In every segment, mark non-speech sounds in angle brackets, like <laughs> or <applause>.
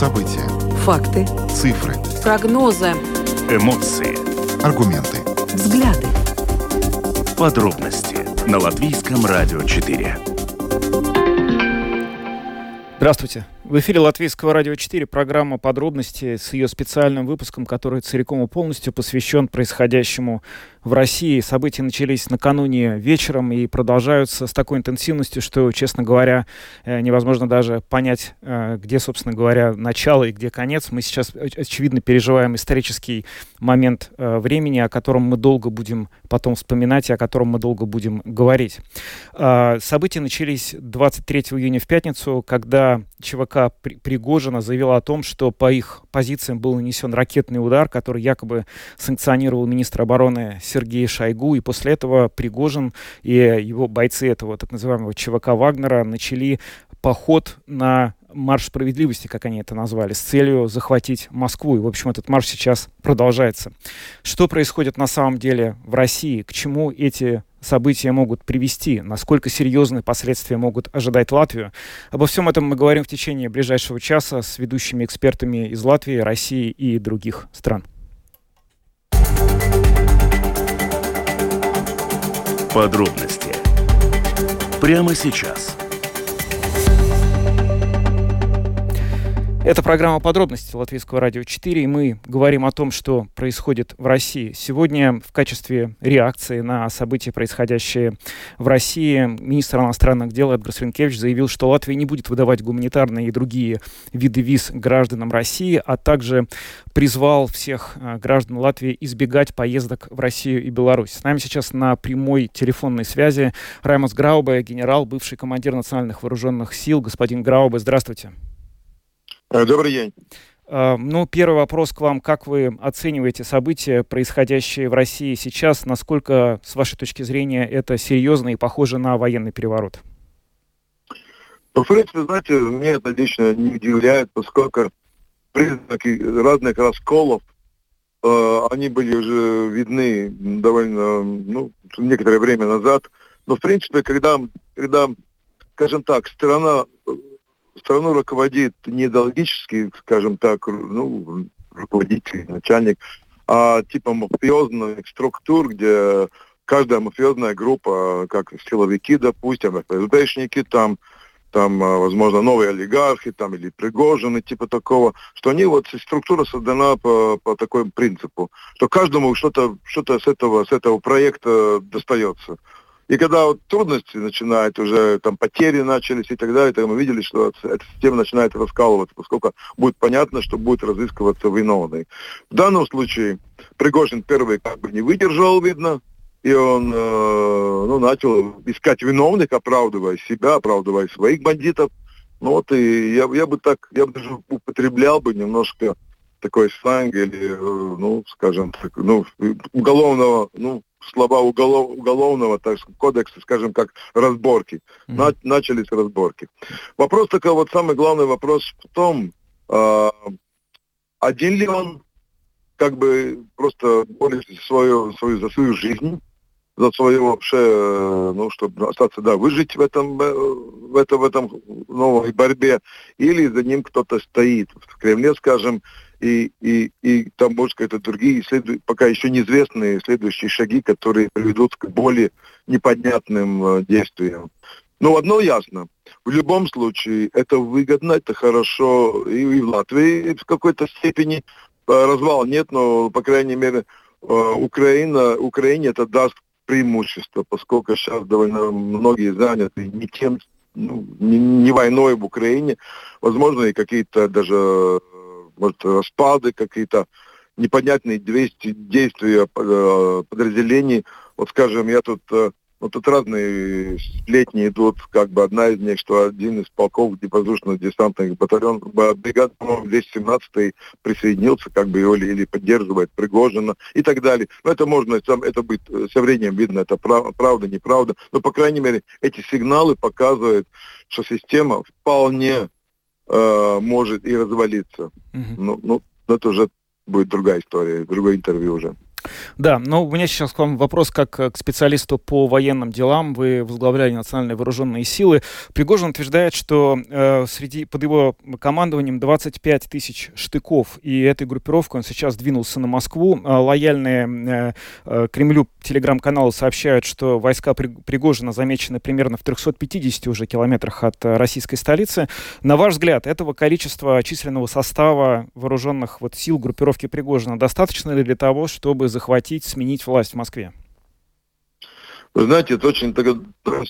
События. Факты. Цифры. Прогнозы. Эмоции. Аргументы. Взгляды. Подробности на Латвийском радио 4. Здравствуйте. В эфире Латвийского радио 4 программа «Подробности» с ее специальным выпуском, который целиком и полностью посвящен происходящему в России. События начались накануне вечером и продолжаются с такой интенсивностью, что, честно говоря, э, невозможно даже понять, э, где, собственно говоря, начало и где конец. Мы сейчас, очевидно, переживаем исторический момент э, времени, о котором мы долго будем потом вспоминать и о котором мы долго будем говорить. События начались 23 июня в пятницу, когда ЧВК Пригожина заявила о том, что по их позициям был нанесен ракетный удар, который якобы санкционировал министр обороны Сергей Шойгу. И после этого Пригожин и его бойцы этого так называемого ЧВК Вагнера начали поход на марш справедливости, как они это назвали, с целью захватить Москву. И, в общем, этот марш сейчас продолжается. Что происходит на самом деле в России? К чему эти события могут привести, насколько серьезные последствия могут ожидать Латвию. Обо всем этом мы говорим в течение ближайшего часа с ведущими экспертами из Латвии, России и других стран. Подробности прямо сейчас – Это программа подробности Латвийского радио 4, и мы говорим о том, что происходит в России. Сегодня в качестве реакции на события, происходящие в России, министр иностранных дел Эдгар Свинкевич заявил, что Латвия не будет выдавать гуманитарные и другие виды виз гражданам России, а также призвал всех э, граждан Латвии избегать поездок в Россию и Беларусь. С нами сейчас на прямой телефонной связи Раймас Граубе, генерал, бывший командир национальных вооруженных сил. Господин Граубе, здравствуйте. Э, добрый день. Э, ну, первый вопрос к вам. Как вы оцениваете события, происходящие в России сейчас? Насколько, с вашей точки зрения, это серьезно и похоже на военный переворот? Ну, в принципе, знаете, мне это лично не удивляет, поскольку признаки разных расколов, э, они были уже видны довольно, ну, некоторое время назад. Но, в принципе, когда, когда скажем так, страна страну руководит не идеологический, скажем так, ну, руководитель, начальник, а типа мафиозных структур, где каждая мафиозная группа, как силовики, допустим, ФСБшники, там, там, а, возможно, новые олигархи, там, или Пригожины, типа такого, что они, вот, структура создана по, по такому принципу, что каждому что-то что с этого, с этого проекта достается. И когда вот трудности начинают уже, там потери начались и так далее, то мы видели, что эта система начинает раскалываться, поскольку будет понятно, что будет разыскиваться виновный. В данном случае Пригожин первый как бы не выдержал, видно, и он э, ну, начал искать виновных, оправдывая себя, оправдывая своих бандитов. Ну вот и я, я бы так, я бы даже употреблял бы немножко такой сленг или, э, ну, скажем так, ну, уголовного, ну, слова уголов, уголовного так, кодекса, скажем как, разборки. Mm-hmm. На, начались разборки. Вопрос такой, вот самый главный вопрос в том, э, один ли он как бы просто борется свою, свою, за свою жизнь, за свою вообще, э, ну, чтобы остаться, да, выжить в этом, э, в этом, в этом новой борьбе, или за ним кто-то стоит в Кремле, скажем, и, и, и там, может, какие-то другие, следу... пока еще неизвестные следующие шаги, которые приведут к более непонятным э, действиям. Но одно ясно, в любом случае это выгодно, это хорошо и, и в Латвии в какой-то степени. Э, развал нет, но, по крайней мере, э, Украина, Украине это даст преимущество, поскольку сейчас довольно многие заняты не тем, ну, не, не войной в Украине, возможно, и какие-то даже может, распады какие-то, непонятные действия э, подразделений. Вот, скажем, я тут, э, ну, тут разные сплетни идут, как бы одна из них, что один из полков воздушно десантных батальон, бригад, по-моему, 217 присоединился, как бы, или, или поддерживает Пригожина и так далее. Но это можно, это будет э, со временем видно, это правда, неправда. Но, по крайней мере, эти сигналы показывают, что система вполне э, может и развалиться. Угу. Ну, ну, это уже будет другая история, другое интервью уже. Да, но у меня сейчас к вам вопрос как к специалисту по военным делам. Вы возглавляли национальные вооруженные силы. Пригожин утверждает, что э, среди, под его командованием 25 тысяч штыков, и этой группировкой он сейчас двинулся на Москву. Э, лояльные э, э, Кремлю телеграм-каналы сообщают, что войска Пригожина замечены примерно в 350 уже километрах от э, российской столицы. На ваш взгляд, этого количества численного состава вооруженных вот, сил группировки Пригожина достаточно ли для того, чтобы захватить, сменить власть в Москве? Вы знаете, это очень такой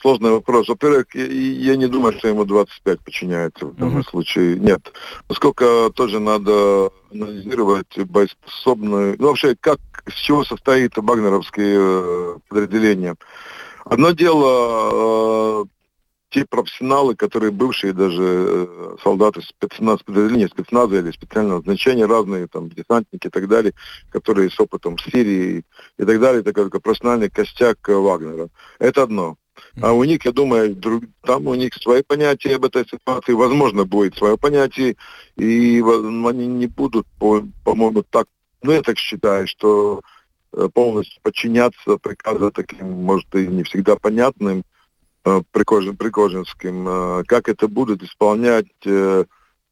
сложный вопрос. Во-первых, я, не думаю, что ему 25 подчиняется в данном uh-huh. случае. Нет. Насколько тоже надо анализировать боеспособную... Ну, вообще, как, с чего состоит вагнеровские э, подразделения. Одно дело э, те профессионалы, которые бывшие даже э, солдаты спецназ, подразделения спецназа или специального значения, разные там десантники и так далее, которые с опытом в Сирии и так далее, это как профессиональный костяк э, Вагнера. Это одно. А у них, я думаю, друг, там у них свои понятия об этой ситуации, возможно, будет свое понятие, и они не будут, по, по-моему, так, ну, я так считаю, что э, полностью подчиняться приказу таким, может, и не всегда понятным, Пригожин, Пригожинским, э, как это будут исполнять э,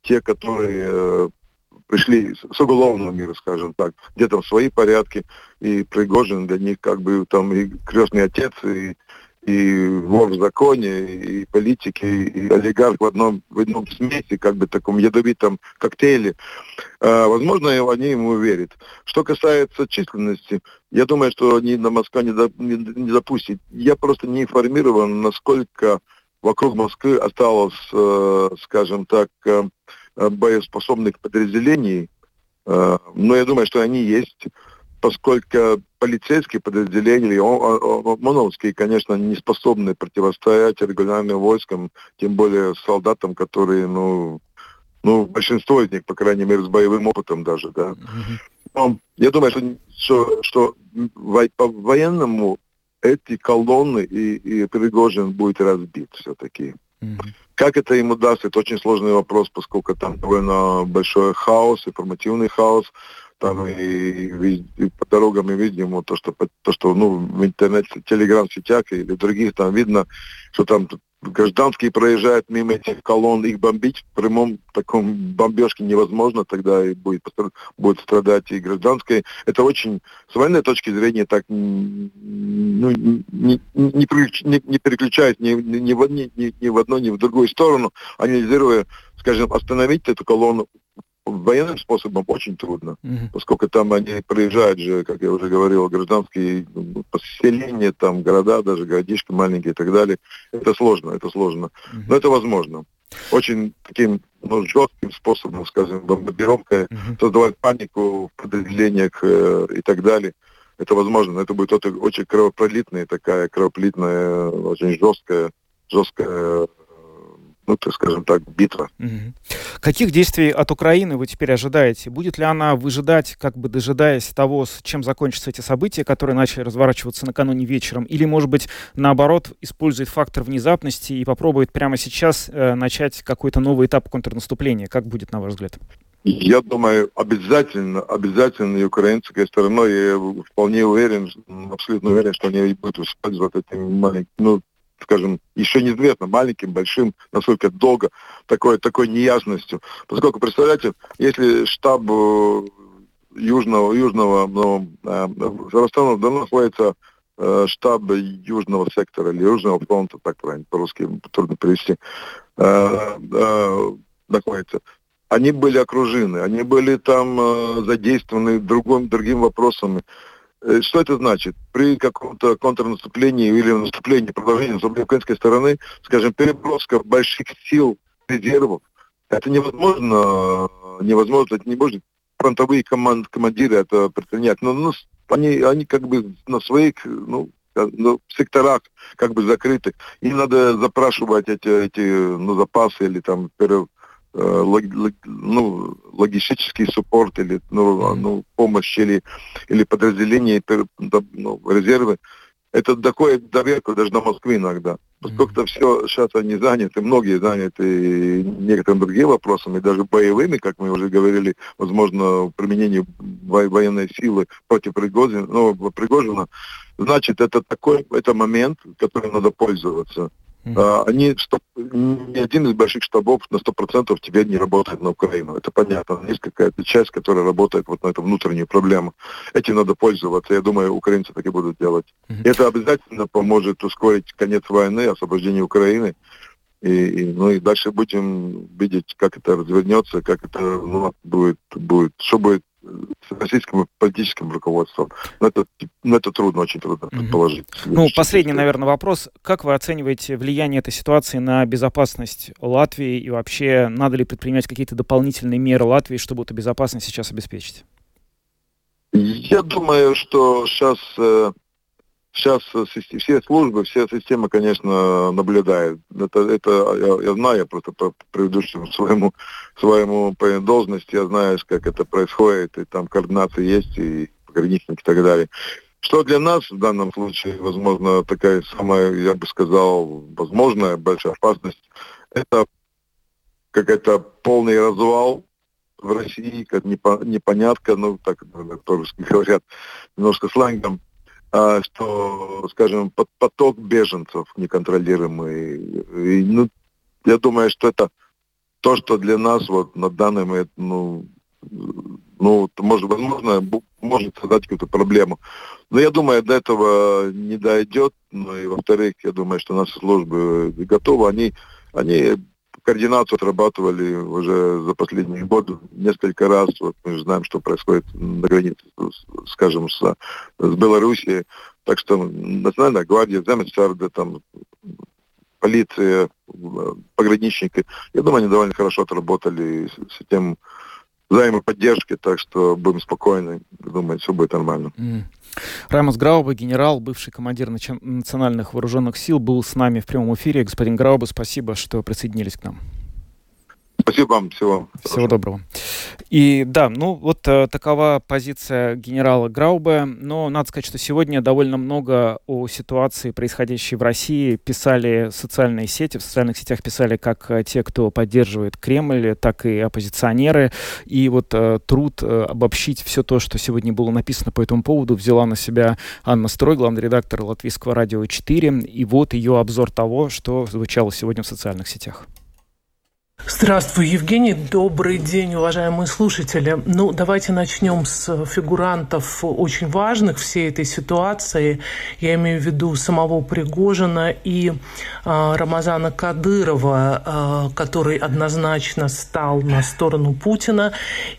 те, которые пришли с уголовного мира, скажем так, где там свои порядки, и Пригожин для них как бы там и крестный отец, и и вор в законе, и политики, и олигарх в одном, в одном смеси, как бы таком ядовитом коктейле. А, возможно, они ему верят. Что касается численности, я думаю, что они на Москву не, до, не, не запустят. Я просто не информирован, насколько вокруг Москвы осталось, э, скажем так, э, боеспособных подразделений. Э, но я думаю, что они есть поскольку полицейские подразделения, ОМОНовские, конечно, не способны противостоять регулярным войскам, тем более солдатам, которые, ну, ну, большинство из них, по крайней мере, с боевым опытом даже, да. Но я думаю, что, что, что по военному эти колонны и, и Пригожин будет разбит все-таки. Как это ему даст, это очень сложный вопрос, поскольку там довольно большой хаос, информативный хаос там и, и, и по дорогам и видим то, что то, что ну в интернете, телеграм-сетях или других там видно, что там гражданские проезжают мимо этих колонн, их бомбить в прямом таком бомбежке невозможно, тогда и будет, будет страдать и гражданское. Это очень, с военной точки зрения, так ну, не, не, не, не переключаясь ни, ни, ни, ни, ни в одну, ни в другую сторону, анализируя, скажем, остановить эту колонну военным способом очень трудно, mm-hmm. поскольку там они проезжают же, как я уже говорил, гражданские ну, поселения, там города, даже городишки маленькие и так далее. Это сложно, это сложно. Mm-hmm. Но это возможно. Очень таким ну, жестким способом, скажем, бомбардировкой, mm-hmm. создавать панику в подразделениях э, и так далее. Это возможно, но это будет очень кровопролитная такая, кровопролитная, очень жесткая, жесткая ну, так скажем так, битва. Угу. Каких действий от Украины вы теперь ожидаете? Будет ли она выжидать, как бы дожидаясь того, с чем закончатся эти события, которые начали разворачиваться накануне вечером? Или, может быть, наоборот, использует фактор внезапности и попробует прямо сейчас э, начать какой-то новый этап контрнаступления? Как будет, на ваш взгляд? Я думаю, обязательно, обязательно и украинской стороной, я вполне уверен, абсолютно уверен, что они будут использовать эти маленькие, ну, скажем, еще неизвестно, маленьким, большим, насколько долго, такой, такой неясностью. Поскольку, представляете, если штаб э, южного, южного ну, э, Ростова давно находится э, штаб южного сектора или южного фронта, так правильно, по-русски трудно перевести, находится. Они были окружены, они были там задействованы другим, другим вопросами. Э, что это значит? При каком-то контрнаступлении или наступлении, продолжении наступления украинской стороны, скажем, переброска больших сил, резервов, это невозможно, невозможно, это не может фронтовые команд, командиры это предпринять. Но ну, они, они как бы на своих, ну, ну, секторах как бы закрыты. Им надо запрашивать эти, эти ну, запасы или там Э, лог, ну, логистический суппорт или ну, ну, помощь или, или подразделение, ну, резервы. это такое доверку даже на Москве иногда. Поскольку все сейчас они заняты, многие заняты некоторыми другими вопросами, даже боевыми, как мы уже говорили, возможно, применение военной силы против Пригожина, ну, Пригожина, значит, это такой, это момент, которым надо пользоваться. Mm-hmm. Они, ни один из больших штабов на 100% теперь не работает на Украину. Это понятно. Есть какая-то часть, которая работает вот на эту внутреннюю проблему. Этим надо пользоваться. Я думаю, украинцы так и будут делать. И это обязательно поможет ускорить конец войны, освобождение Украины. И, и, ну и дальше будем видеть, как это развернется, как это ну, будет, будет, что будет с российским политическим руководством. Но это, но это трудно, очень трудно предположить. Ну, последний, наверное, вопрос. Как вы оцениваете влияние этой ситуации на безопасность Латвии и вообще надо ли предпринимать какие-то дополнительные меры Латвии, чтобы эту безопасность сейчас обеспечить? Я думаю, что сейчас э, сейчас все службы, вся система, конечно, наблюдает. Это, это я, я знаю, просто по предыдущему <laughs> своему, своему должности, я знаю, как это происходит, и там координация есть, и пограничники и так далее. Что для нас в данном случае, возможно, такая самая, я бы сказал, возможная большая опасность, это какой-то полный развал в России, как непонятка, ну, так, по-русски <laughs> говорят, немножко сленгом, что, скажем, поток беженцев неконтролируемый. И, ну, я думаю, что это то, что для нас вот на данный момент, ну, ну, может, возможно, может создать какую-то проблему. Но я думаю, до этого не дойдет. Ну и во-вторых, я думаю, что наши службы готовы. Они, они координацию отрабатывали уже за последние годы несколько раз. Вот мы знаем, что происходит на границе, скажем, с, с Белоруссией. Так что Национальная гвардия, Земельсарда, там, полиция, пограничники, я думаю, они довольно хорошо отработали с, с тем взаимоподдержки, так что будем спокойны, думаю, все будет нормально. Mm. Раймос Грауба, генерал, бывший командир национальных вооруженных сил, был с нами в прямом эфире. Господин Грауба, спасибо, что присоединились к нам. Спасибо вам, всего. Всего доброго. И да, ну вот э, такова позиция генерала Граубе, но надо сказать, что сегодня довольно много о ситуации, происходящей в России, писали социальные сети, в социальных сетях писали как э, те, кто поддерживает Кремль, так и оппозиционеры. И вот э, труд э, обобщить все то, что сегодня было написано по этому поводу, взяла на себя Анна Строй, главный редактор Латвийского радио 4. И вот ее обзор того, что звучало сегодня в социальных сетях. Здравствуй, Евгений. Добрый день, уважаемые слушатели. Ну, давайте начнем с фигурантов очень важных всей этой ситуации. Я имею в виду самого Пригожина и э, Рамазана Кадырова, э, который однозначно стал на сторону Путина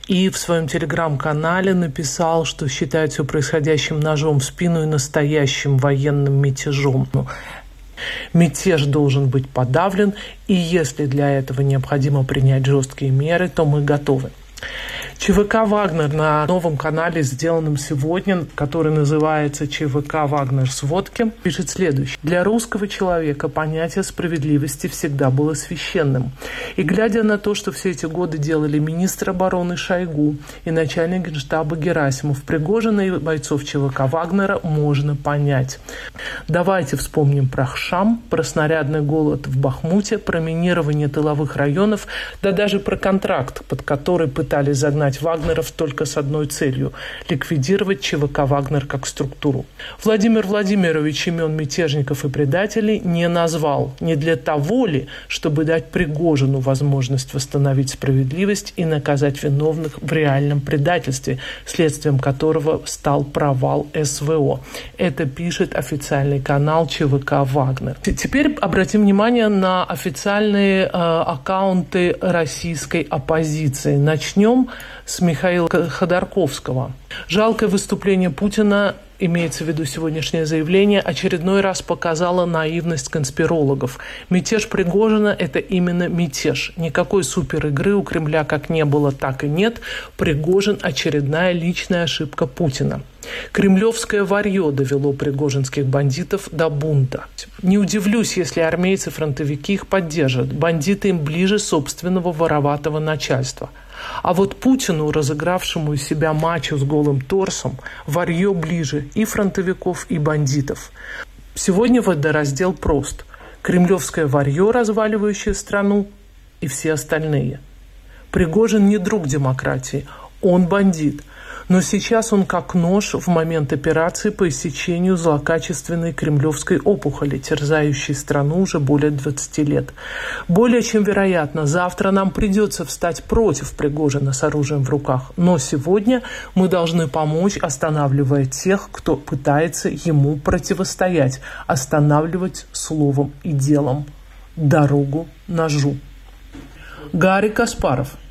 и в своем телеграм-канале написал, что считает все происходящим ножом в спину и настоящим военным мятежом. Мятеж должен быть подавлен, и если для этого необходимо принять жесткие меры, то мы готовы. ЧВК «Вагнер» на новом канале, сделанном сегодня, который называется ЧВК «Вагнер. Сводки», пишет следующее. Для русского человека понятие справедливости всегда было священным. И глядя на то, что все эти годы делали министр обороны Шойгу и начальник генштаба Герасимов, Пригожина и бойцов ЧВК «Вагнера» можно понять. Давайте вспомним про Хшам, про снарядный голод в Бахмуте, про минирование тыловых районов, да даже про контракт, под который пытались загнать изгнать Вагнеров только с одной целью – ликвидировать ЧВК «Вагнер» как структуру. Владимир Владимирович имен мятежников и предателей не назвал. Не для того ли, чтобы дать Пригожину возможность восстановить справедливость и наказать виновных в реальном предательстве, следствием которого стал провал СВО. Это пишет официальный канал ЧВК «Вагнер». Теперь обратим внимание на официальные э, аккаунты российской оппозиции. Начнем с Михаила Ходорковского. Жалкое выступление Путина имеется в виду сегодняшнее заявление, очередной раз показало наивность конспирологов. Мятеж Пригожина – это именно мятеж. Никакой супер игры у Кремля как не было, так и нет. Пригожин – очередная личная ошибка Путина. Кремлевское варье довело пригожинских бандитов до бунта. Не удивлюсь, если армейцы-фронтовики их поддержат. Бандиты им ближе собственного вороватого начальства. А вот Путину, разыгравшему из себя мачо с голым торсом, варье ближе и фронтовиков, и бандитов. Сегодня водораздел прост. Кремлевское варье, разваливающее страну, и все остальные. Пригожин не друг демократии, он бандит – но сейчас он как нож в момент операции по иссечению злокачественной кремлевской опухоли, терзающей страну уже более 20 лет. Более чем вероятно, завтра нам придется встать против Пригожина с оружием в руках. Но сегодня мы должны помочь, останавливая тех, кто пытается ему противостоять, останавливать словом и делом. Дорогу ножу. Гарри Каспаров –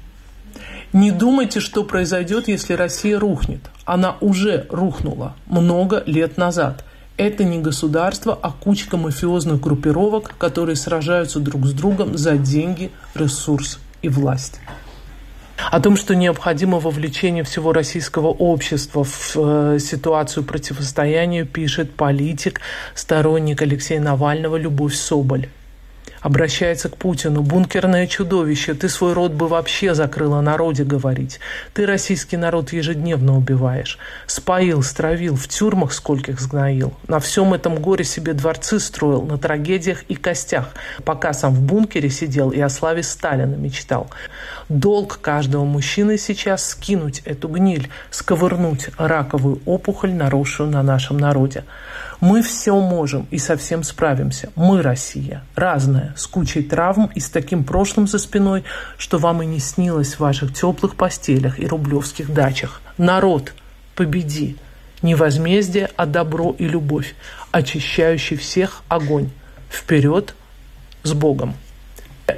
не думайте, что произойдет, если Россия рухнет. Она уже рухнула много лет назад. Это не государство, а кучка мафиозных группировок, которые сражаются друг с другом за деньги, ресурс и власть. О том, что необходимо вовлечение всего российского общества в э, ситуацию противостояния, пишет политик, сторонник Алексея Навального Любовь Соболь обращается к Путину. «Бункерное чудовище, ты свой род бы вообще закрыла народе говорить. Ты российский народ ежедневно убиваешь. Споил, стравил, в тюрьмах скольких сгноил. На всем этом горе себе дворцы строил, на трагедиях и костях, пока сам в бункере сидел и о славе Сталина мечтал. Долг каждого мужчины сейчас скинуть эту гниль, сковырнуть раковую опухоль, наросшую на нашем народе. Мы все можем и совсем справимся. Мы Россия, разная, с кучей травм и с таким прошлым за спиной, что вам и не снилось в ваших теплых постелях и рублевских дачах. Народ, победи! Не возмездие, а добро и любовь, очищающий всех огонь. Вперед с Богом!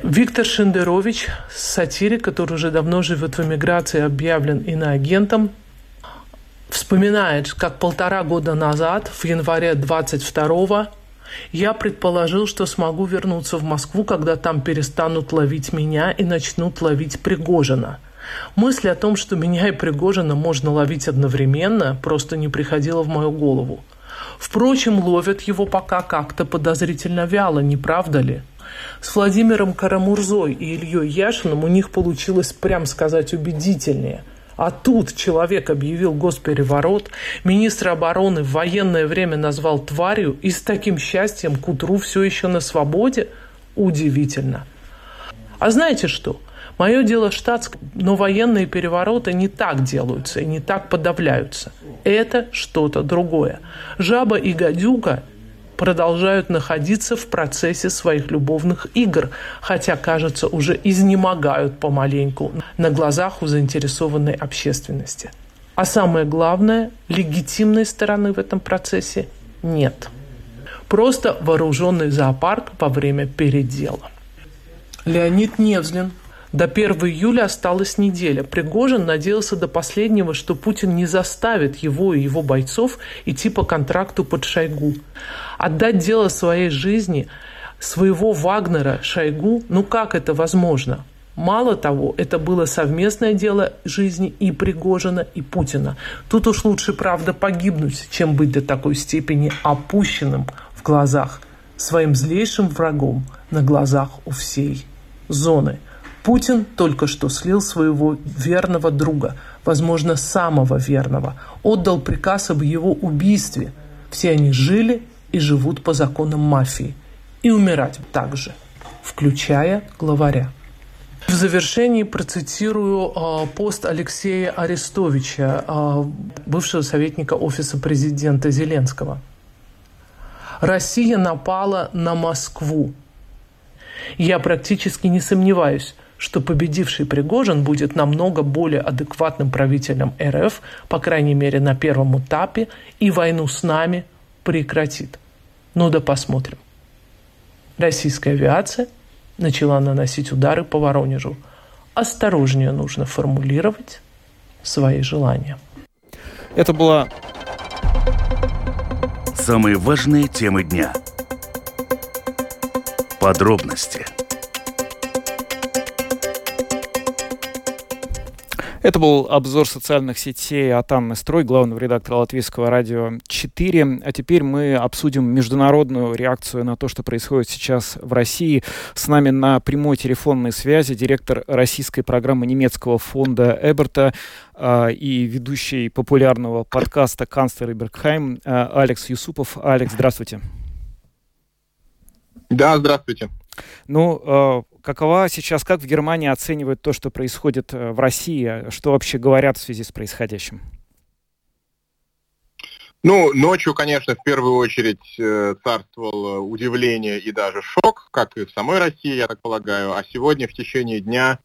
Виктор Шендерович, сатирик, который уже давно живет в эмиграции, объявлен иноагентом, вспоминает, как полтора года назад, в январе 22-го, я предположил, что смогу вернуться в Москву, когда там перестанут ловить меня и начнут ловить Пригожина. Мысль о том, что меня и Пригожина можно ловить одновременно, просто не приходила в мою голову. Впрочем, ловят его пока как-то подозрительно вяло, не правда ли? С Владимиром Карамурзой и Ильей Яшиным у них получилось, прям сказать, убедительнее – а тут человек объявил госпереворот, министр обороны в военное время назвал тварью и с таким счастьем к утру все еще на свободе? Удивительно. А знаете что? Мое дело штатское, но военные перевороты не так делаются и не так подавляются. Это что-то другое. Жаба и гадюка продолжают находиться в процессе своих любовных игр, хотя, кажется, уже изнемогают помаленьку на глазах у заинтересованной общественности. А самое главное, легитимной стороны в этом процессе нет. Просто вооруженный зоопарк во время передела. Леонид Невзлин до 1 июля осталась неделя. Пригожин надеялся до последнего, что Путин не заставит его и его бойцов идти по контракту под Шойгу. Отдать дело своей жизни, своего Вагнера Шойгу, ну как это возможно? Мало того, это было совместное дело жизни и Пригожина, и Путина. Тут уж лучше, правда, погибнуть, чем быть до такой степени опущенным в глазах своим злейшим врагом на глазах у всей зоны – Путин только что слил своего верного друга, возможно, самого верного, отдал приказ об его убийстве. Все они жили и живут по законам мафии. И умирать также, включая главаря. В завершении процитирую э, пост Алексея Арестовича, э, бывшего советника Офиса президента Зеленского. «Россия напала на Москву. Я практически не сомневаюсь, что победивший Пригожин будет намного более адекватным правителем РФ, по крайней мере на первом этапе, и войну с нами прекратит. Ну да посмотрим. Российская авиация начала наносить удары по Воронежу. Осторожнее нужно формулировать свои желания. Это была самые важные темы дня. Подробности – Это был обзор социальных сетей от Анны Строй, главного редактора Латвийского радио 4. А теперь мы обсудим международную реакцию на то, что происходит сейчас в России. С нами на прямой телефонной связи директор российской программы немецкого фонда Эберта э, и ведущий популярного подкаста «Канцлер Ибергхайм» э, Алекс Юсупов. Алекс, здравствуйте. Да, здравствуйте. Ну, какова сейчас, как в Германии оценивают то, что происходит э, в России? Что вообще говорят в связи с происходящим? Ну, ночью, конечно, в первую очередь э, царствовало удивление и даже шок, как и в самой России, я так полагаю. А сегодня в течение дня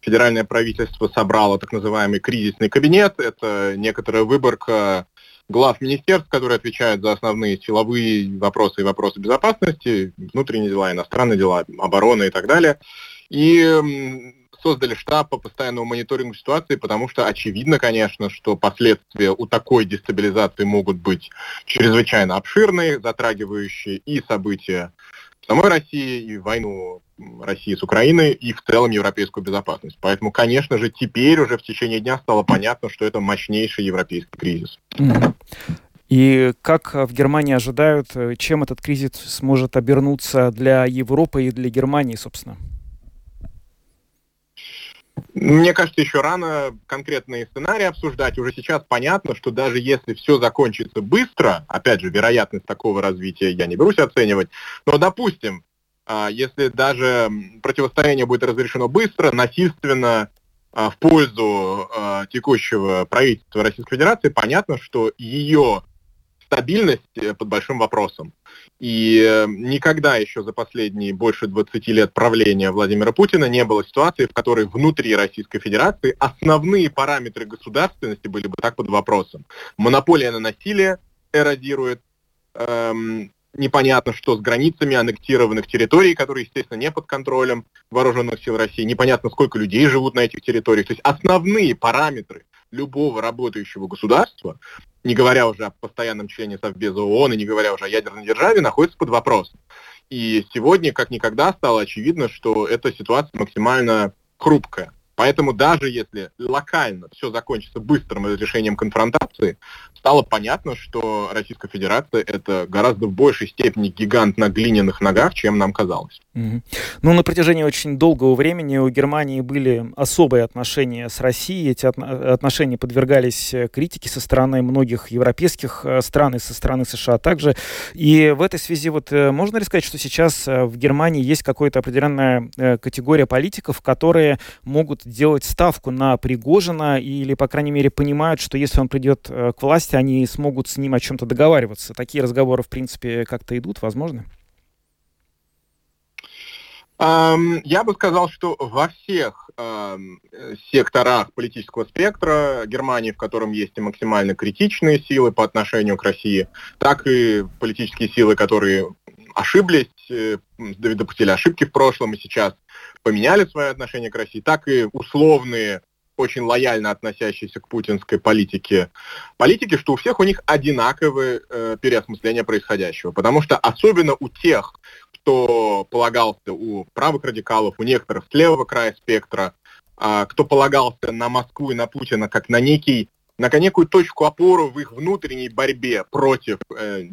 федеральное правительство собрало так называемый кризисный кабинет. Это некоторая выборка глав министерств, которые отвечают за основные силовые вопросы и вопросы безопасности, внутренние дела, иностранные дела, обороны и так далее. И создали штаб по постоянному мониторингу ситуации, потому что очевидно, конечно, что последствия у такой дестабилизации могут быть чрезвычайно обширные, затрагивающие и события самой России, и войну России с Украиной, и в целом европейскую безопасность. Поэтому, конечно же, теперь уже в течение дня стало понятно, что это мощнейший европейский кризис. И как в Германии ожидают, чем этот кризис сможет обернуться для Европы и для Германии, собственно? Мне кажется, еще рано конкретные сценарии обсуждать. Уже сейчас понятно, что даже если все закончится быстро, опять же, вероятность такого развития я не берусь оценивать, но, допустим, а, если даже противостояние будет разрешено быстро, насильственно, а, в пользу а, текущего правительства Российской Федерации, понятно, что ее стабильность э, под большим вопросом. И э, никогда еще за последние больше 20 лет правления Владимира Путина не было ситуации, в которой внутри Российской Федерации основные параметры государственности были бы так под вопросом. Монополия на насилие эродирует, эм, непонятно, что с границами аннектированных территорий, которые, естественно, не под контролем вооруженных сил России, непонятно, сколько людей живут на этих территориях. То есть основные параметры любого работающего государства, не говоря уже о постоянном члене Совбеза ООН и не говоря уже о ядерной державе, находятся под вопросом. И сегодня, как никогда, стало очевидно, что эта ситуация максимально хрупкая. Поэтому даже если локально все закончится быстрым разрешением конфронтации, стало понятно, что Российская Федерация это гораздо в большей степени гигант на глиняных ногах, чем нам казалось. Mm-hmm. Ну, на протяжении очень долгого времени у Германии были особые отношения с Россией. Эти отношения подвергались э, критике со стороны многих европейских э, стран и со стороны США также. И в этой связи вот э, можно ли сказать, что сейчас в Германии есть какая-то определенная категория политиков, которые могут делать ставку на Пригожина или, по крайней мере, понимают, что если он придет к власти, власти, они смогут с ним о чем-то договариваться. Такие разговоры, в принципе, как-то идут, возможно? Я бы сказал, что во всех э, секторах политического спектра Германии, в котором есть и максимально критичные силы по отношению к России, так и политические силы, которые ошиблись, э, допустили ошибки в прошлом и сейчас поменяли свое отношение к России, так и условные очень лояльно относящиеся к путинской политике, политики, что у всех у них одинаковое э, переосмысление происходящего. Потому что особенно у тех, кто полагался у правых радикалов, у некоторых с левого края спектра, э, кто полагался на Москву и на Путина как на некий на некую точку опоры в их внутренней борьбе против э,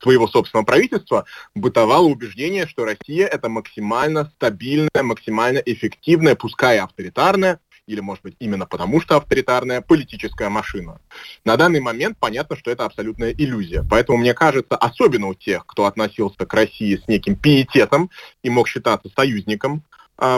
своего собственного правительства, бытовало убеждение, что Россия это максимально стабильная, максимально эффективная, пускай авторитарная, или, может быть, именно потому, что авторитарная политическая машина. На данный момент понятно, что это абсолютная иллюзия. Поэтому, мне кажется, особенно у тех, кто относился к России с неким пиететом и мог считаться союзником,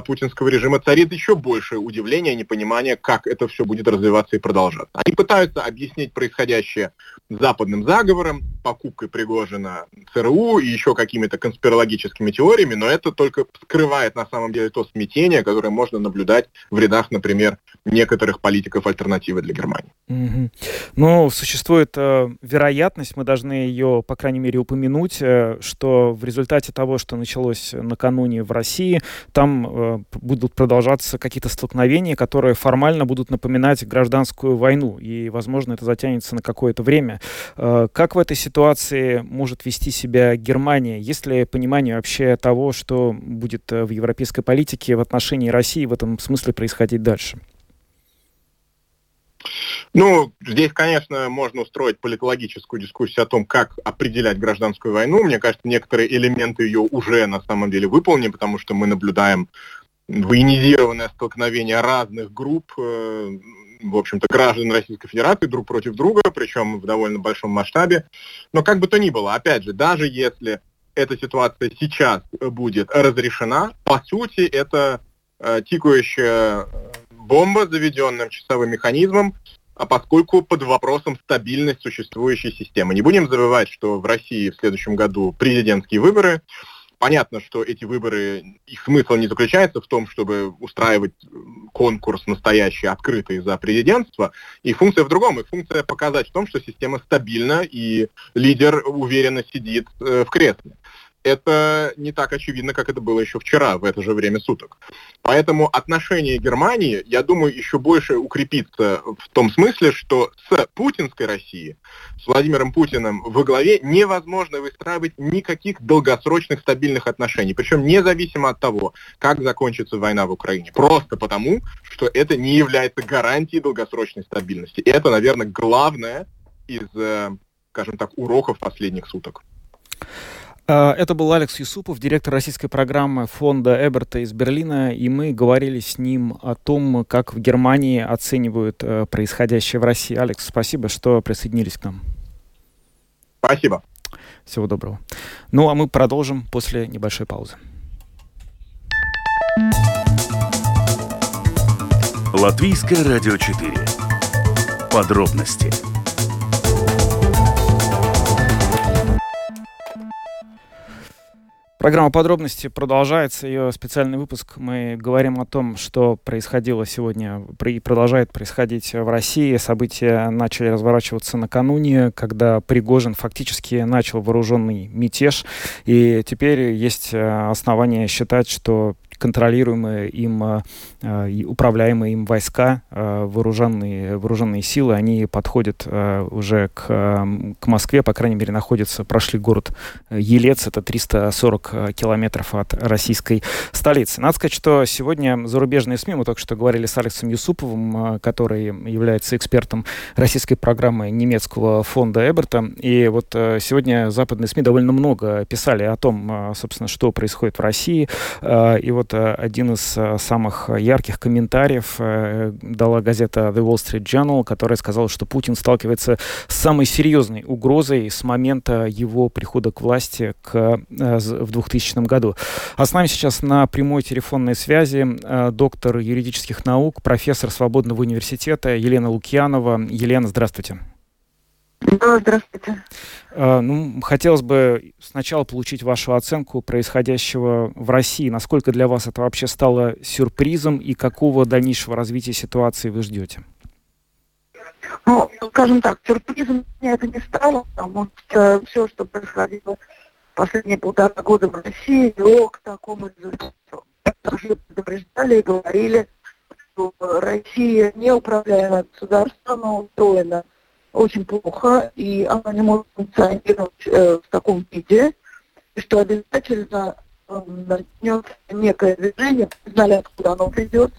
путинского режима царит еще большее удивление непонимание, как это все будет развиваться и продолжаться. Они пытаются объяснить происходящее западным заговором, покупкой Пригожина ЦРУ и еще какими-то конспирологическими теориями, но это только скрывает на самом деле то смятение, которое можно наблюдать в рядах, например, некоторых политиков альтернативы для Германии. Mm-hmm. Ну, существует э, вероятность, мы должны ее, по крайней мере, упомянуть, э, что в результате того, что началось накануне в России, там Э, будут продолжаться какие-то столкновения, которые формально будут напоминать гражданскую войну, и, возможно, это затянется на какое-то время. Э, как в этой ситуации может вести себя Германия? Есть ли понимание вообще того, что будет э, в европейской политике в отношении России в этом смысле происходить дальше? Ну, здесь, конечно, можно устроить политологическую дискуссию о том, как определять гражданскую войну. Мне кажется, некоторые элементы ее уже на самом деле выполнены, потому что мы наблюдаем военизированное столкновение разных групп, э, в общем-то, граждан Российской Федерации друг против друга, причем в довольно большом масштабе. Но как бы то ни было, опять же, даже если эта ситуация сейчас будет разрешена, по сути, это э, тикающая бомба, заведенным часовым механизмом, а поскольку под вопросом стабильность существующей системы. Не будем забывать, что в России в следующем году президентские выборы. Понятно, что эти выборы, их смысл не заключается в том, чтобы устраивать конкурс настоящий, открытый за президентство. Их функция в другом. Их функция показать в том, что система стабильна и лидер уверенно сидит э, в кресле это не так очевидно, как это было еще вчера, в это же время суток. Поэтому отношение Германии, я думаю, еще больше укрепится в том смысле, что с путинской Россией, с Владимиром Путиным во главе невозможно выстраивать никаких долгосрочных стабильных отношений, причем независимо от того, как закончится война в Украине. Просто потому, что это не является гарантией долгосрочной стабильности. И это, наверное, главное из, э, скажем так, уроков последних суток. А, это был Алекс Юсупов, директор российской программы фонда Эберта из Берлина, и мы говорили с ним о том, как в Германии оценивают э, происходящее в России. Алекс, спасибо, что присоединились к нам. Спасибо. Всего доброго. Ну, а мы продолжим после небольшой паузы. Латвийское радио 4. Подробности Программа подробности продолжается. Ее специальный выпуск. Мы говорим о том, что происходило сегодня и продолжает происходить в России. События начали разворачиваться накануне, когда Пригожин фактически начал вооруженный мятеж. И теперь есть э, основания считать, что контролируемые им, э, э, и управляемые им войска, э, вооруженные, вооруженные силы, они подходят уже к, к Москве, по крайней мере, находятся, прошли город Елец, это 340 километров от российской столицы. Надо сказать, что сегодня зарубежные СМИ, мы только что говорили с Алексом Юсуповым, который является экспертом российской программы немецкого фонда Эберта, и вот сегодня западные СМИ довольно много писали о том, собственно, что происходит в России, и вот один из э, самых ярких комментариев э, дала газета The Wall Street Journal, которая сказала, что Путин сталкивается с самой серьезной угрозой с момента его прихода к власти к, э, в 2000 году. А с нами сейчас на прямой телефонной связи доктор юридических наук, профессор Свободного университета Елена Лукьянова. Елена, здравствуйте. Да, здравствуйте. А, ну, хотелось бы сначала получить вашу оценку происходящего в России. Насколько для вас это вообще стало сюрпризом и какого дальнейшего развития ситуации вы ждете? Ну, скажем так, сюрпризом мне это не стало, потому что все, что происходило последние полтора года в России, вело к такому результату. Уже предупреждали и говорили, что Россия неуправляемое государство, но устроена очень плохо, и она не может функционировать э, в таком виде, что обязательно э, начнет некое движение, знали, откуда оно придет,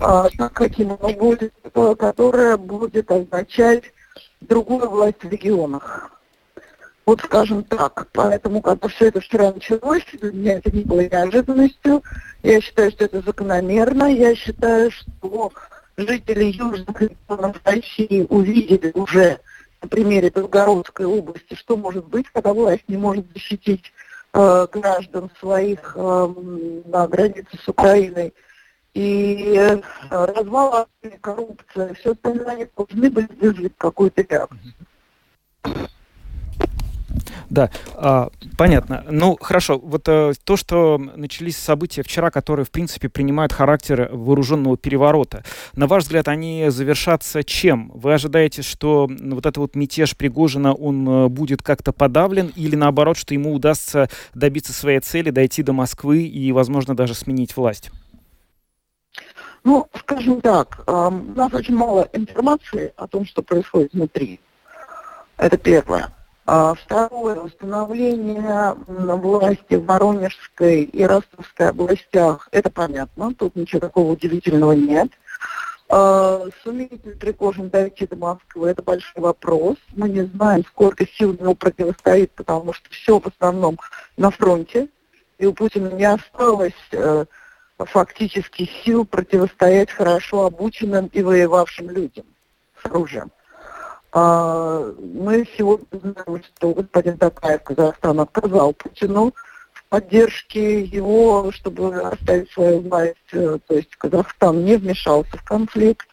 э, каким оно будет, которое будет означать другую власть в регионах. Вот скажем так. Поэтому, когда все это вчера началось, для меня это не было неожиданностью. Я считаю, что это закономерно. Я считаю, что жители южных регионов России увидели уже на примере Белгородской области, что может быть, когда власть не может защитить э, граждан своих э, на границе с Украиной. И э, развал коррупция, все остальное должны были вызвать какую-то реакцию. Да, а, понятно. Ну, хорошо. Вот а, то, что начались события вчера, которые, в принципе, принимают характер вооруженного переворота, на ваш взгляд, они завершатся чем? Вы ожидаете, что вот этот вот мятеж Пригожина, он а, будет как-то подавлен, или наоборот, что ему удастся добиться своей цели, дойти до Москвы и, возможно, даже сменить власть? Ну, скажем так, у нас очень мало информации о том, что происходит внутри. Это первое. А второе, установление власти в Воронежской и Ростовской областях, это понятно, тут ничего такого удивительного нет. А, сумеет ли Пригожин дойти до Москвы, это большой вопрос. Мы не знаем, сколько сил ему противостоит, потому что все в основном на фронте. И у Путина не осталось э, фактически сил противостоять хорошо обученным и воевавшим людям с оружием. А, мы сегодня знаем, что господин Такаев Казахстан отказал Путину поддержки его, чтобы оставить свою власть, э, то есть Казахстан не вмешался в конфликт.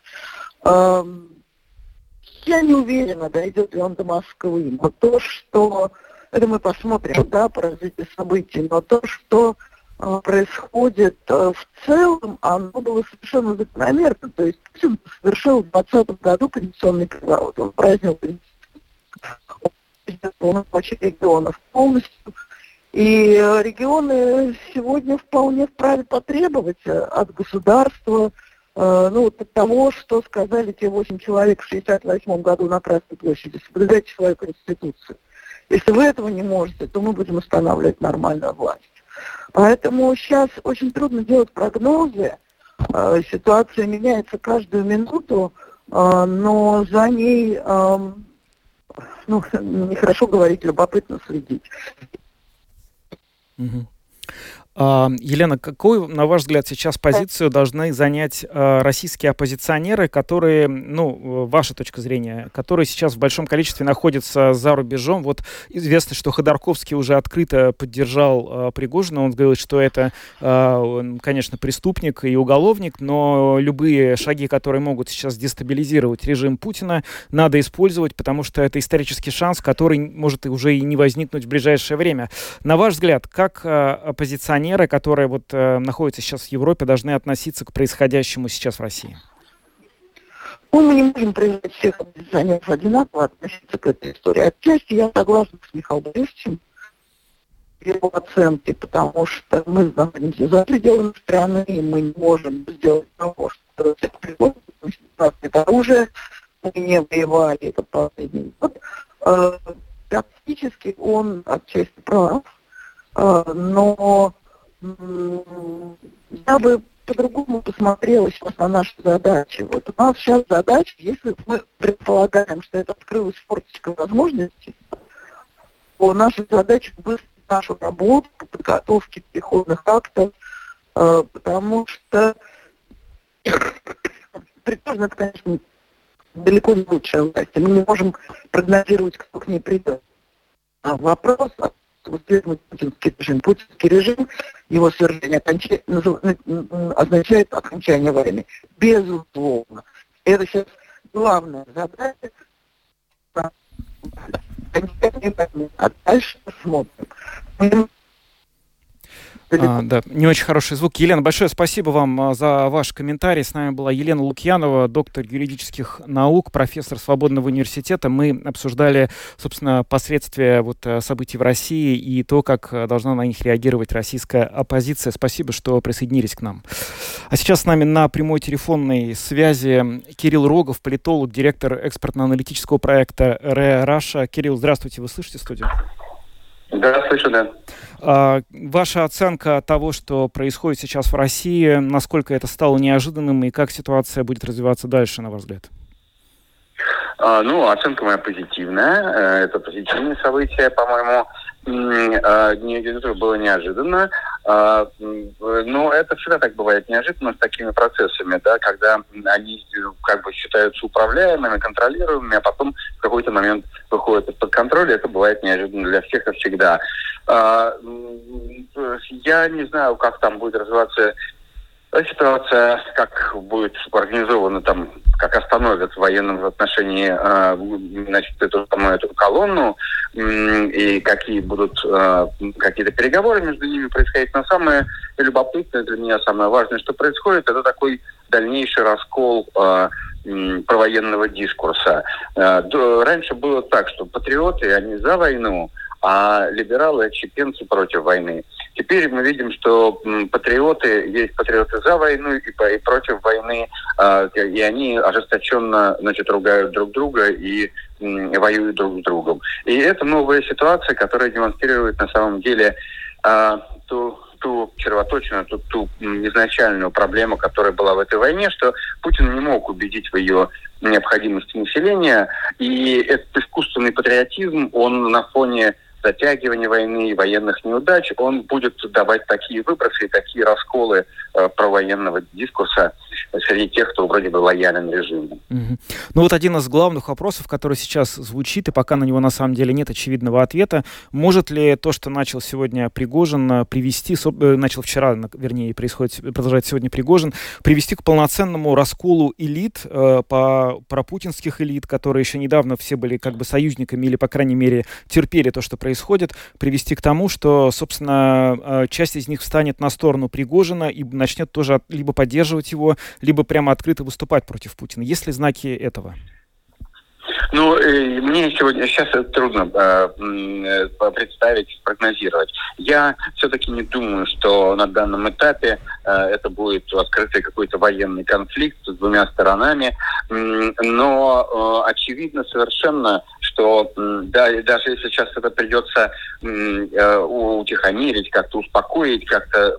Я не уверена, дойдет ли он до Москвы, но то, что... Это мы посмотрим, да, по развитию событий, но то, что происходит э, в целом, оно было совершенно закономерно. То есть Путин совершил в 2020 году конституционный переворот. Он празднил он регионов полностью и э, регионы сегодня вполне вправе потребовать э, от государства э, ну, от того, что сказали те восемь человек в 68 году на Красной площади. Соблюдайте свою конституцию. Если вы этого не можете, то мы будем устанавливать нормальную власть. Поэтому сейчас очень трудно делать прогнозы. Ситуация меняется каждую минуту, но за ней, эм, ну, <laughs> нехорошо говорить, любопытно следить. А, Елена, какую, на ваш взгляд, сейчас позицию должны занять а, российские оппозиционеры, которые, ну, ваша точка зрения, которые сейчас в большом количестве находятся за рубежом? Вот известно, что Ходорковский уже открыто поддержал а, Пригожина. Он говорит, что это, конечно, преступник и уголовник, но любые шаги, которые могут сейчас дестабилизировать режим Путина, надо использовать, потому что это исторический шанс, который может уже и не возникнуть в ближайшее время. На ваш взгляд, как оппозиционеры оппозиционеры, которые вот э, находятся сейчас в Европе, должны относиться к происходящему сейчас в России? Ну, мы не можем признать всех оппозиционеров одинаково относиться к этой истории. Отчасти я согласна с Михаилом Борисовичем его оценки, потому что мы находимся за пределами страны, и мы не можем сделать того, что это оружие, мы не воевали, это последний год. Э, практически он отчасти прав, э, но я бы по-другому посмотрела сейчас на наши задачи. Вот у нас сейчас задача, если мы предполагаем, что это открылась форточка возможностей, то наша задача быстро нашу работу по подготовке переходных актов, э, потому что <coughs> притожно это, конечно, далеко не лучшая власть. Мы не можем прогнозировать, кто к ней придет. А вопрос свергнуть путинский режим. Путинский режим, его свержение означает окончание войны. Безусловно. Это сейчас главная задача. А дальше посмотрим. А, да, не очень хороший звук. Елена, большое спасибо вам а, за ваш комментарий. С нами была Елена Лукьянова, доктор юридических наук, профессор Свободного университета. Мы обсуждали, собственно, последствия вот э, событий в России и то, как э, должна на них реагировать российская оппозиция. Спасибо, что присоединились к нам. А сейчас с нами на прямой телефонной связи Кирилл Рогов, политолог, директор экспортно-аналитического проекта РЭ Раша. Кирилл, здравствуйте, вы слышите студию? Да, слышу, да. А, ваша оценка того, что происходит сейчас в России, насколько это стало неожиданным и как ситуация будет развиваться дальше, на ваш взгляд? А, ну, оценка моя позитивная. Э, это позитивное событие, по-моему. А, это было неожиданно. А, но это всегда так бывает неожиданно с такими процессами, да, когда они как бы считаются управляемыми, контролируемыми, а потом в какой-то момент выходят из-под контроля. Это бывает неожиданно для всех и всегда. Я не знаю, как там будет развиваться ситуация, как будет организована там, как остановят в военном отношении э, значит, эту, самую, эту колонну и какие будут э, какие-то переговоры между ними происходить. Но самое любопытное для меня, самое важное, что происходит, это такой дальнейший раскол э, провоенного дискурса. Раньше было так, что патриоты, они за войну, а либералы, отщепенцы против войны. Теперь мы видим, что патриоты, есть патриоты за войну и, и против войны, э, и они ожесточенно значит, ругают друг друга и воюют друг с другом. И это новая ситуация, которая демонстрирует на самом деле э, ту ту червоточину, ту, ту изначальную проблему, которая была в этой войне, что Путин не мог убедить в ее необходимости населения, и этот искусственный патриотизм, он на фоне затягивания войны и военных неудач, он будет давать такие выбросы и такие расколы э, провоенного дискурса среди тех, кто вроде бы лоялен режиму. Угу. Ну вот один из главных вопросов, который сейчас звучит, и пока на него на самом деле нет очевидного ответа, может ли то, что начал сегодня Пригожин, привести, э, начал вчера, вернее, происходит, продолжает сегодня Пригожин, привести к полноценному расколу элит, э, по пропутинских элит, которые еще недавно все были как бы союзниками или, по крайней мере, терпели то, что происходит, привести к тому, что, собственно, э, часть из них встанет на сторону Пригожина и начнет тоже либо поддерживать его, либо прямо открыто выступать против Путина. Есть ли знаки этого? Ну, э, мне сегодня сейчас трудно э, э, представить, спрогнозировать. Я все-таки не думаю, что на данном этапе э, это будет открытый какой-то военный конфликт с двумя сторонами. Но э, очевидно совершенно, что да, даже если сейчас это придется э, утихомирить, как-то успокоить, как-то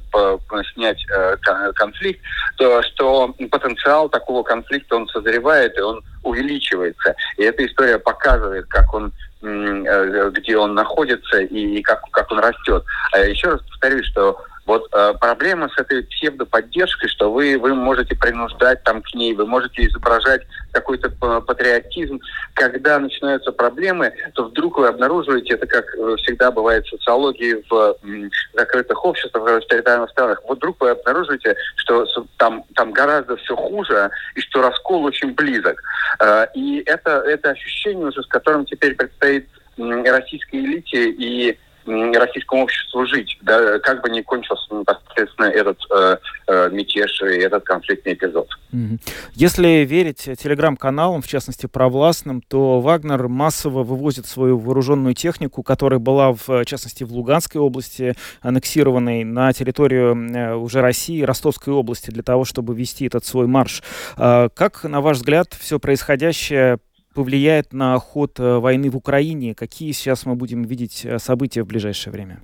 снять э, конфликт, то что потенциал такого конфликта он созревает и он увеличивается. И эта история показывает, как он э, где он находится и как, как он растет. А еще раз повторюсь, что вот э, проблема с этой псевдоподдержкой, что вы, вы можете принуждать там к ней, вы можете изображать какой-то патриотизм. Когда начинаются проблемы, то вдруг вы обнаруживаете, это как э, всегда бывает в социологии в м, закрытых обществах, в авторитарных странах, вот вдруг вы обнаруживаете, что там, там гораздо все хуже, и что раскол очень близок. Э, и это, это ощущение уже, с которым теперь предстоит российской элите и российскому обществу жить, да, как бы ни кончился непосредственно этот э, э, мятеж и этот конфликтный эпизод. Если верить телеграм-каналам, в частности провластным, то Вагнер массово вывозит свою вооруженную технику, которая была, в частности, в Луганской области, аннексированной на территорию э, уже России, Ростовской области, для того, чтобы вести этот свой марш. А как, на ваш взгляд, все происходящее повлияет на ход э, войны в Украине? Какие сейчас мы будем видеть э, события в ближайшее время?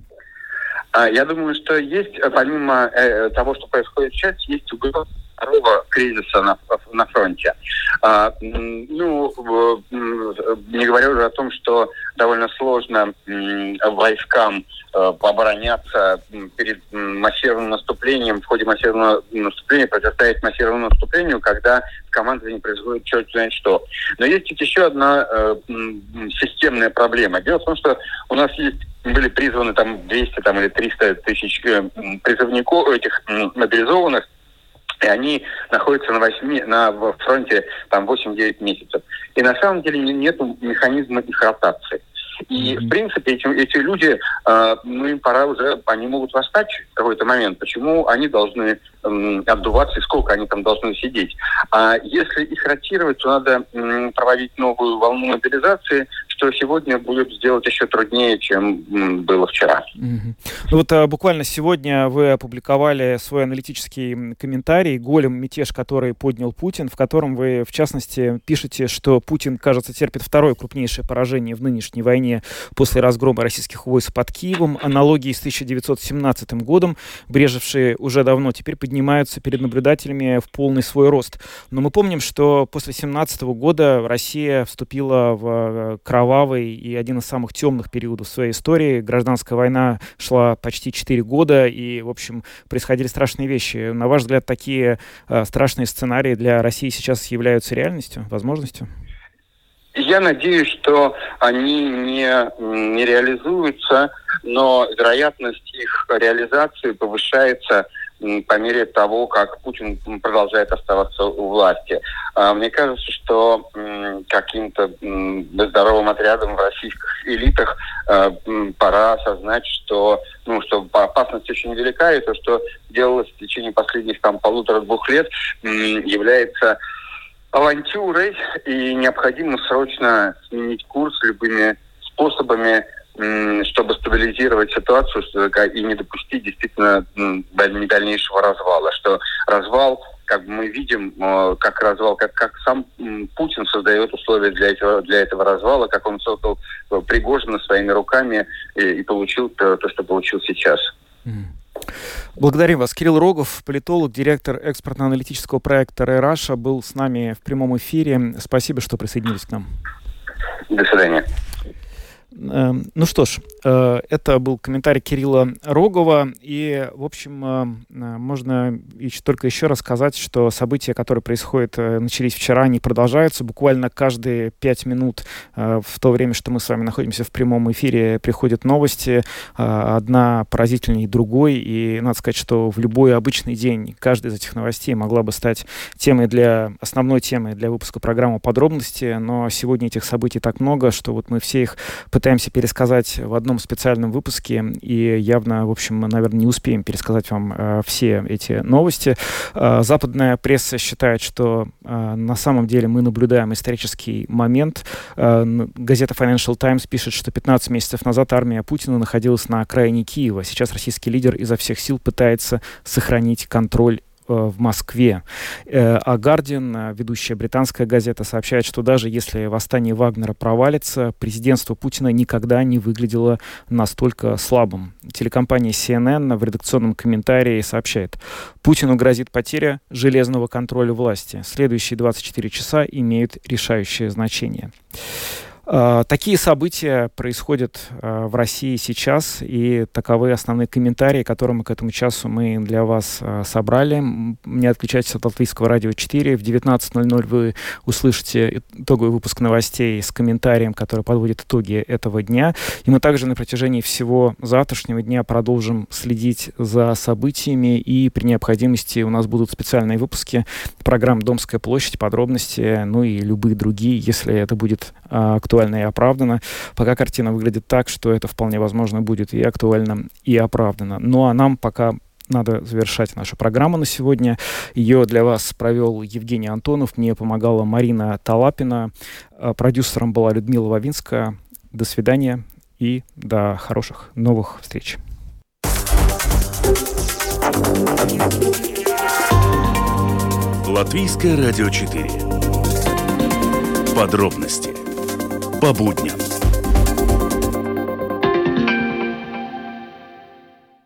А, я думаю, что есть, э, помимо того, что происходит сейчас, есть угроза второго кризиса на, на фронте. А, ну, не говоря уже о том, что довольно сложно войскам Э, обороняться перед массированным наступлением, в ходе массированного наступления, противостоять массированному наступлению, когда в командовании происходит черт знает что. Но есть ведь еще одна э, системная проблема. Дело в том, что у нас есть были призваны там 200 там, или 300 тысяч э, призывников, этих мобилизованных, и они находятся на, 8, на фронте там 8-9 месяцев. И на самом деле нет механизма их ротации. И, в принципе, эти, эти люди, э, ну, им пора уже, они могут восстать в какой-то момент. Почему они должны э, отдуваться и сколько они там должны сидеть? А если их ротировать, то надо э, проводить новую волну мобилизации, что сегодня будет сделать еще труднее, чем было вчера. Ну вот а, буквально сегодня вы опубликовали свой аналитический комментарий «Голем мятеж, который поднял Путин», в котором вы, в частности, пишете, что Путин, кажется, терпит второе крупнейшее поражение в нынешней войне после разгрома российских войск под Киевом. Аналогии с 1917 годом, брежевшие уже давно, теперь поднимаются перед наблюдателями в полный свой рост. Но мы помним, что после 17 года Россия вступила в э, кровавый и один из самых темных периодов своей истории. Гражданская война шла почти 4 года, и, в общем, происходили страшные вещи. На ваш взгляд, такие э, страшные сценарии для России сейчас являются реальностью, возможностью? Я надеюсь, что они не, не реализуются, но вероятность их реализации повышается по мере того, как Путин продолжает оставаться у власти. А, мне кажется, что каким-то здоровым отрядом в российских элитах а, пора осознать, что, ну, что опасность очень велика, и то, что делалось в течение последних там полутора-двух лет, является авантюрой, и необходимо срочно сменить курс любыми способами, чтобы стабилизировать ситуацию и не допустить действительно дальнейшего развала. Что развал, как мы видим, э, как развал, как, как сам Путин создает условия для этого, для этого развала, как он создал э, Пригожина своими руками и, и получил то, то, что получил сейчас. Благодарим вас. Кирилл Рогов, политолог, директор экспортно-аналитического проекта «Раша», был с нами в прямом эфире. Спасибо, что присоединились к нам. До свидания. Эм, ну что ж, э, это был комментарий Кирилла Рогова. И, в общем, э, э, можно только еще раз сказать, что события, которые происходят, начались вчера, они продолжаются. Буквально каждые пять минут в то время, что мы с вами находимся в прямом эфире, приходят новости. Одна поразительнее другой. И надо сказать, что в любой обычный день каждая из этих новостей могла бы стать темой для, основной темой для выпуска программы «Подробности». Но сегодня этих событий так много, что вот мы все их пытаемся пересказать в одном специальном выпуске, и явно, в общем, мы, наверное, не успеем пересказать вам э, все эти новости. Э, западная пресса считает, что э, на самом деле мы наблюдаем исторический момент. Э, газета Financial Times пишет, что 15 месяцев назад армия Путина находилась на окраине Киева. Сейчас российский лидер изо всех сил пытается сохранить контроль в Москве. Э, а Гардиан, э, ведущая британская газета, сообщает, что даже если восстание Вагнера провалится, президентство Путина никогда не выглядело настолько слабым. Телекомпания CNN в редакционном комментарии сообщает, Путину грозит потеря железного контроля власти. Следующие 24 часа имеют решающее значение. А, такие события происходят а, в России сейчас, и таковы основные комментарии, которые мы к этому часу мы для вас а, собрали. Не отключайтесь от Латвийского радио 4. В 19.00 вы услышите итоговый выпуск новостей с комментарием, который подводит итоги этого дня. И мы также на протяжении всего завтрашнего дня продолжим следить за событиями, и при необходимости у нас будут специальные выпуски программ «Домская площадь», подробности, ну и любые другие, если это будет актуально актуально и оправдано. Пока картина выглядит так, что это вполне возможно будет и актуально, и оправдано. Ну а нам пока надо завершать нашу программу на сегодня. Ее для вас провел Евгений Антонов, мне помогала Марина Талапина, а продюсером была Людмила Вавинская. До свидания и до хороших новых встреч. Латвийское радио 4. Подробности по будням.